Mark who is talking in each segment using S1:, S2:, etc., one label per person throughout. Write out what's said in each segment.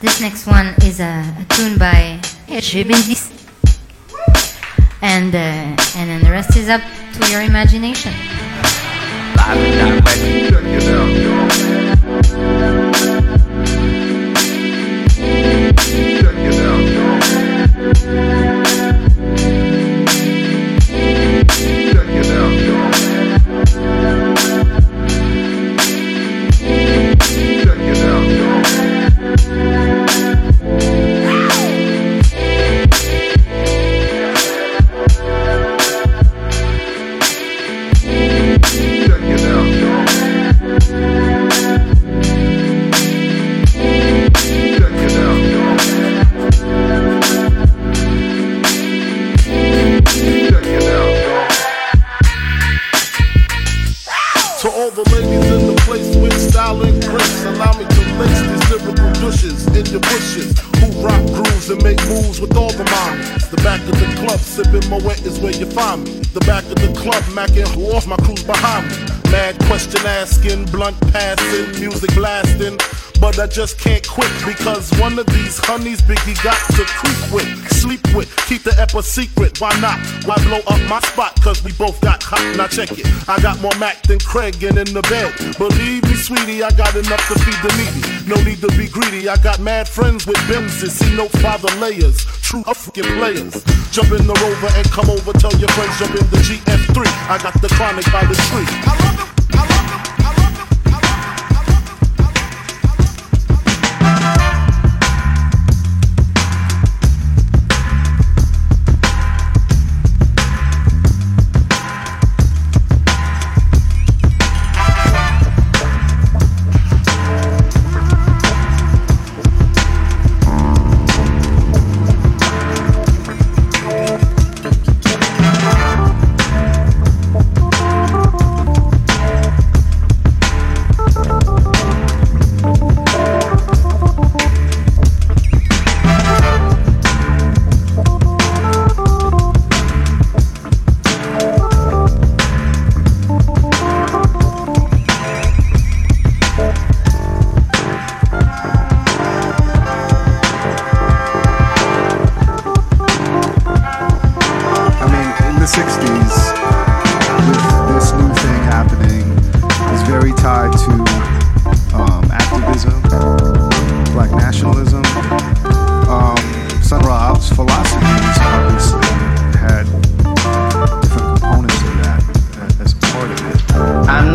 S1: This next one is a, a tune by Bendis, and uh, and then the rest is up to your imagination.
S2: Back of the club, sipping my wet is where you find me. The back of the club, macking who off my crew's behind me. Mad question asking, blunt passing, music blasting. But I just can't quit because one of these honeys Biggie got to creep with, sleep with, keep the ep secret. Why not? Why blow up my spot? Cause we both got hot. Now check it. I got more Mac than Craig and in the bed. Believe me, sweetie, I got enough to feed the needy. No need to be greedy, I got mad friends with bimses. See no father layers, true fucking players. Jump in the rover and come over, tell your friends, jump in the GF3. I got the chronic by the tree.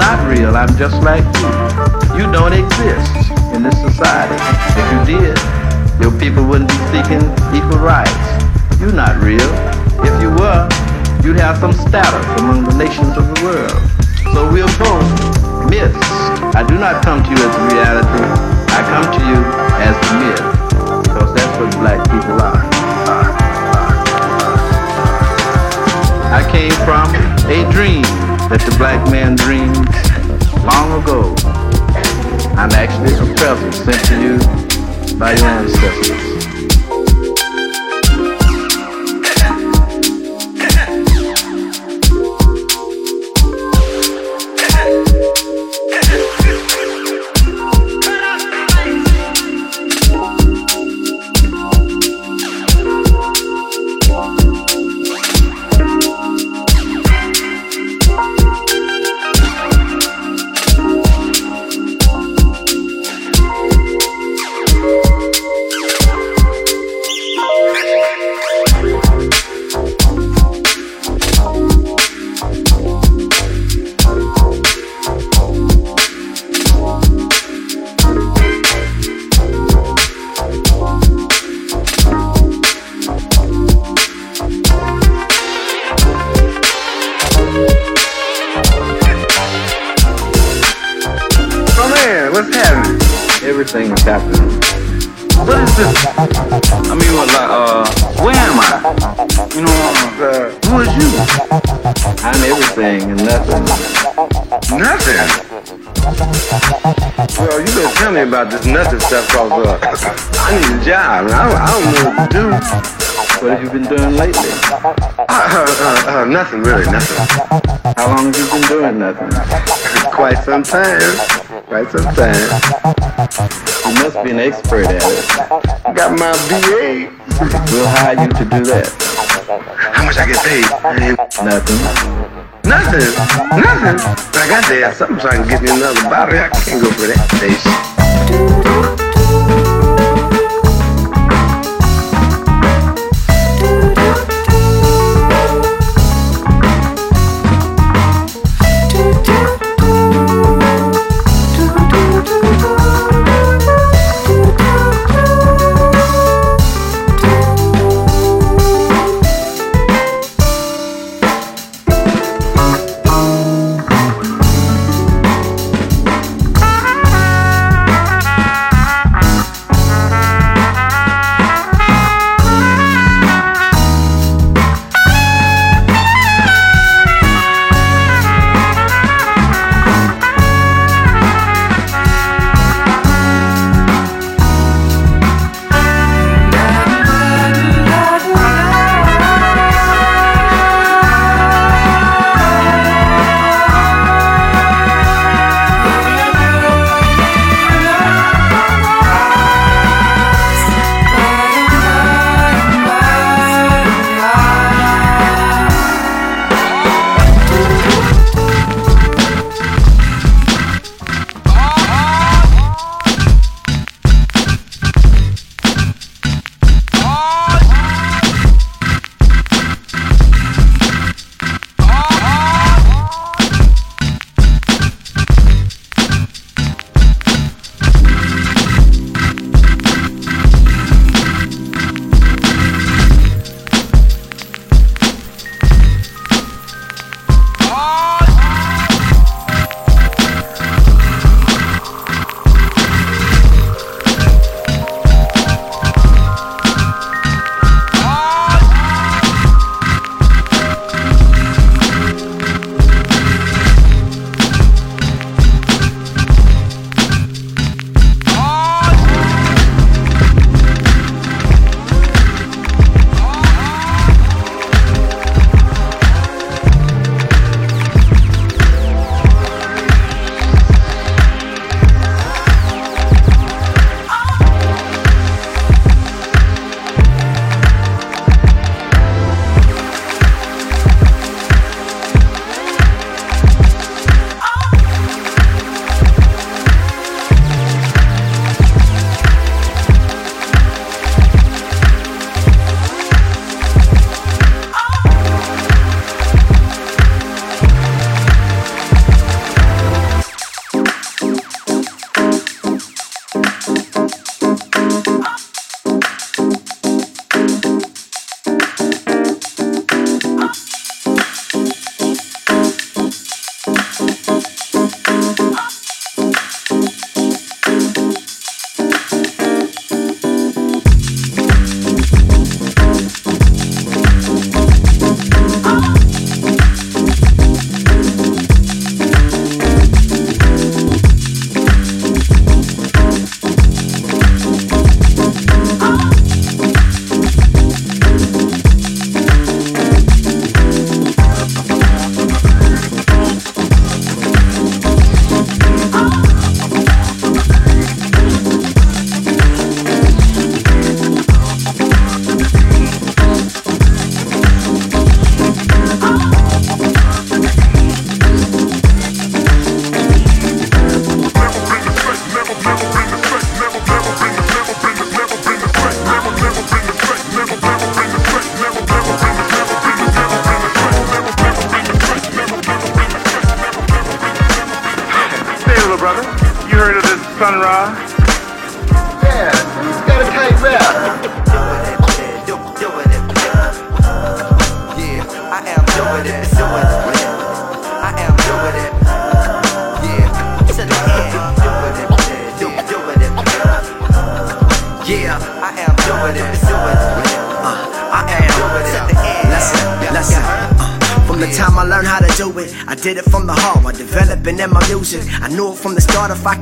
S3: not real. I'm just like you. You don't exist in this society. If you did, your people wouldn't be seeking equal rights. You're not real. If you were, you'd have some status among the nations of the world. So we're both myths. I do not come to you as reality. I come to you as the myth. Because that's what black people are. I came from a dream that the black man dreamed long ago. I'm actually a present sent to you by your ancestors.
S4: this stuff called uh, I need a job. I, I don't know what to do.
S3: What have you been doing lately? Uh
S4: uh, uh, uh, nothing really, nothing.
S3: How long have you been doing nothing?
S4: Quite some time. Quite some time.
S3: You must be an expert at it.
S4: Got my BA.
S3: we'll hire you to do that.
S4: How much I get paid?
S3: Nothing.
S4: Nothing. Nothing. But I got there. Something trying to get me another bottle. I can't go for that taste. From the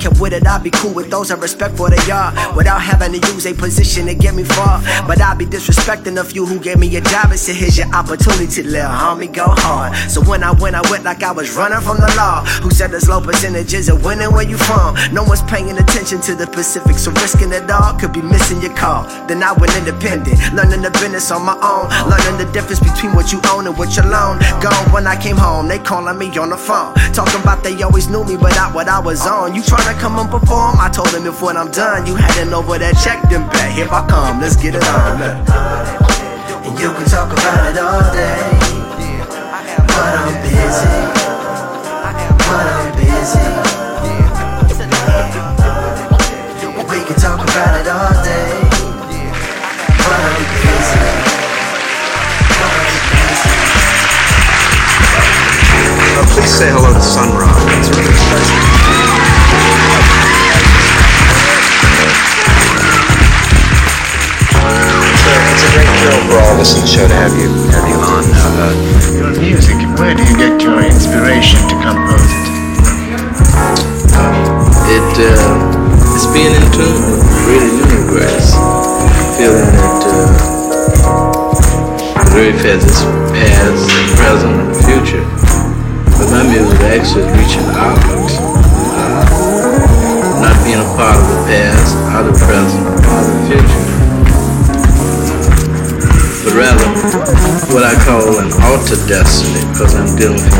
S5: if with it, I'd be cool with those I respect for they are. Without having to use a position to get me far. But I'd be disrespecting of you who gave me a job and said, here's your opportunity, little homie, go hard. So when I went, I went like I was running from the law. Who said there's low percentages of winning where you from? No one's paying attention to the Pacific, so risking it all could be missing your call. Then I went independent, learning the business on my own, learning the difference between what you own and what you loan. Gone when I came home, they calling me on the phone, talking about they always knew me, but not what I was on. You tryna come and perform? I told them if when I'm done, you hadn't over that check, then bet here I come. Let's get it on. And you can talk about it all day, but I'm busy. But I'm busy. We can talk about it all day, but I'm busy. But I'm busy.
S6: Please say hello to Sun Ra. It's really special. Thrill for all of us in the show to have you have you on. Uh, Your music, where do you get your inspiration to compose it?
S3: it uh, it's being in tune with the greater universe, feeling that uh, the earth has its past, present, and future. But my music actually reaching out, uh, not being a part of the past, or the present, or the future, rather what I call an altered destiny, because I'm dealing with.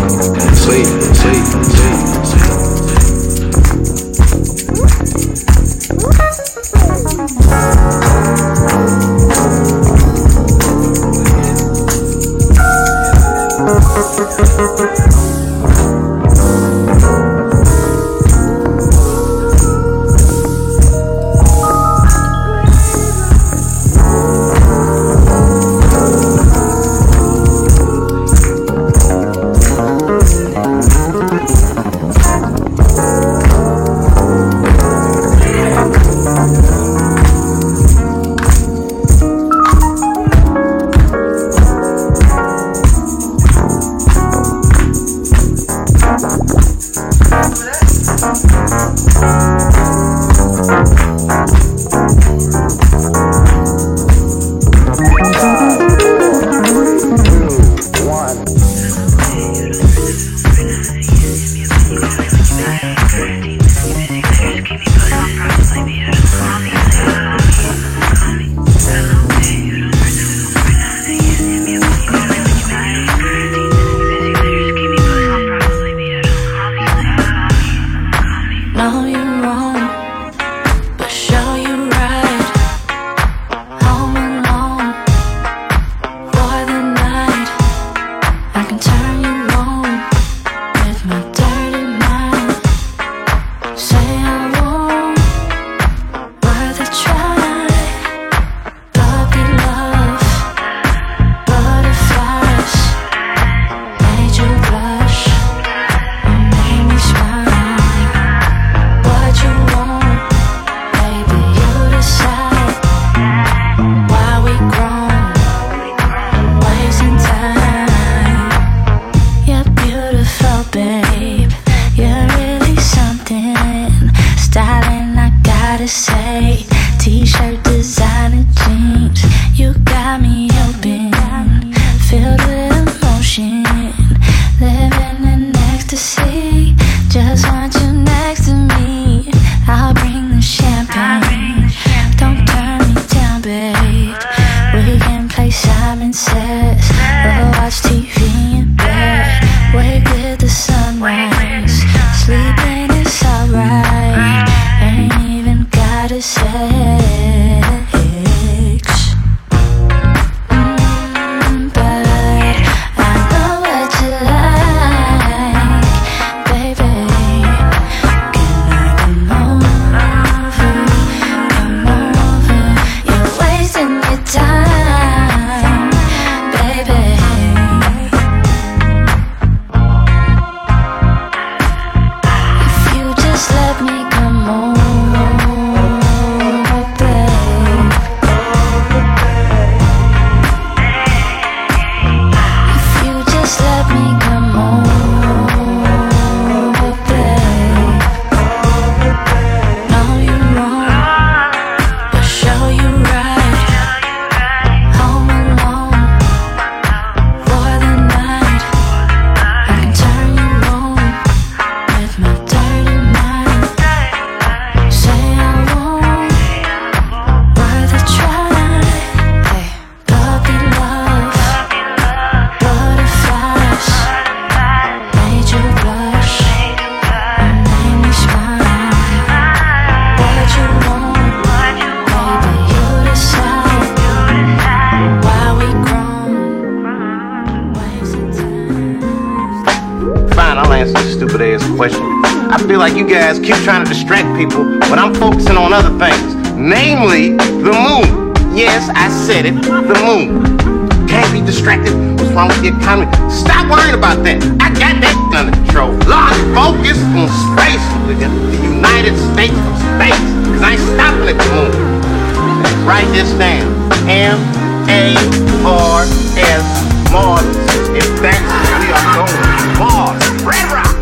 S7: people but I'm focusing on other things, namely the moon. Yes, I said it, the moon. Can't be distracted. What's wrong with the economy? Stop worrying about that. I got that under control. Lost focus on space. The United States of space. Cause I ain't stopping at the moon. Write this down. M A R S Mars. If that's we are going. Mars. Red Rock.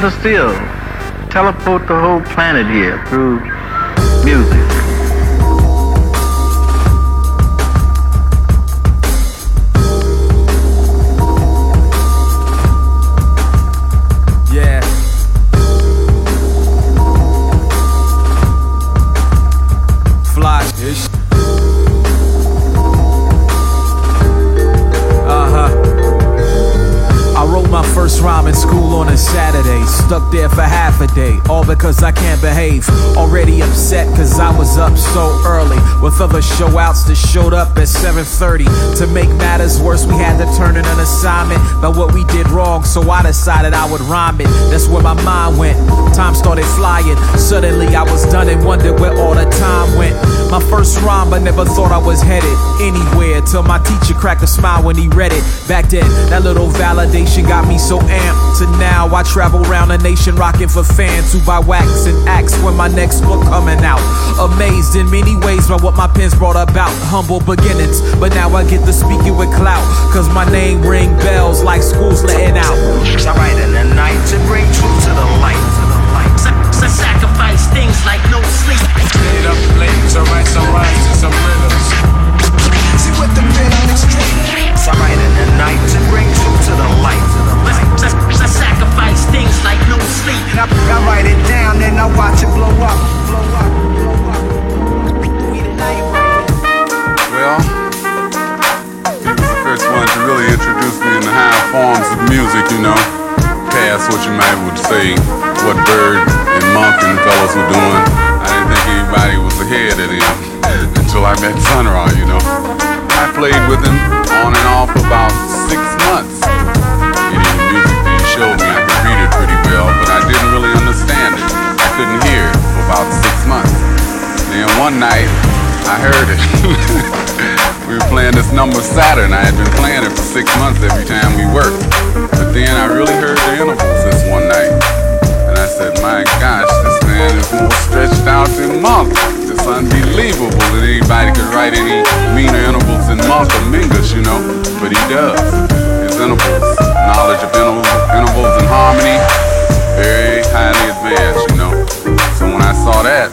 S3: better still, teleport the whole planet here through music.
S8: Because I can't behave. Already upset cause I was up so early. With other show outs that showed up at 7:30. To make matters worse, we had to turn in an assignment about what we did wrong, so I decided I would rhyme it. That's where my mind went. Time started flying. Suddenly I was done and wondered where all the time went. My first rhyme, but never thought I was headed anywhere. Till my teacher cracked a smile when he read it. Back then, that little validation got me so amped. To now, I travel around the nation rocking for fans who buy wax and acts when my next book coming out. Amazed in many ways by what my pens brought about. Humble beginnings, but now I get to speaking with clout. Cause my name ring bells like school's letting out.
S9: I write in the night to bring truth to the light. Sa- sa- sacrifice things like no sleep. Stayed up late to write some rhymes and some rhythms. See what the pen on extreme. I write in the night to bring truth to the light. Sa- sa- sacrifice things like no sleep. I, I write it down, then I watch it blow up. Blow up, blow up. We
S10: Well, he was the first one to really introduce me in the higher forms of music, you know. Past what you might would say, what Bird and Monk and the fellows were doing. I didn't think anybody was ahead of them until I met Sun Ra, you know. I played with him on and off for about six months. Of the music that he showed me, I could read it pretty well, but I didn't really understand it. I couldn't hear it for about six months. Then one night, I heard it. we were playing this number Saturn. I had been playing it for six months every time we worked. But then I really heard the intervals this one night. Said, my gosh, this man is more stretched out than Monk. It's unbelievable that anybody could write any meaner intervals than or Mingus, you know. But he does. His intervals, knowledge of intervals and harmony, very highly advanced, you know. So when I saw that,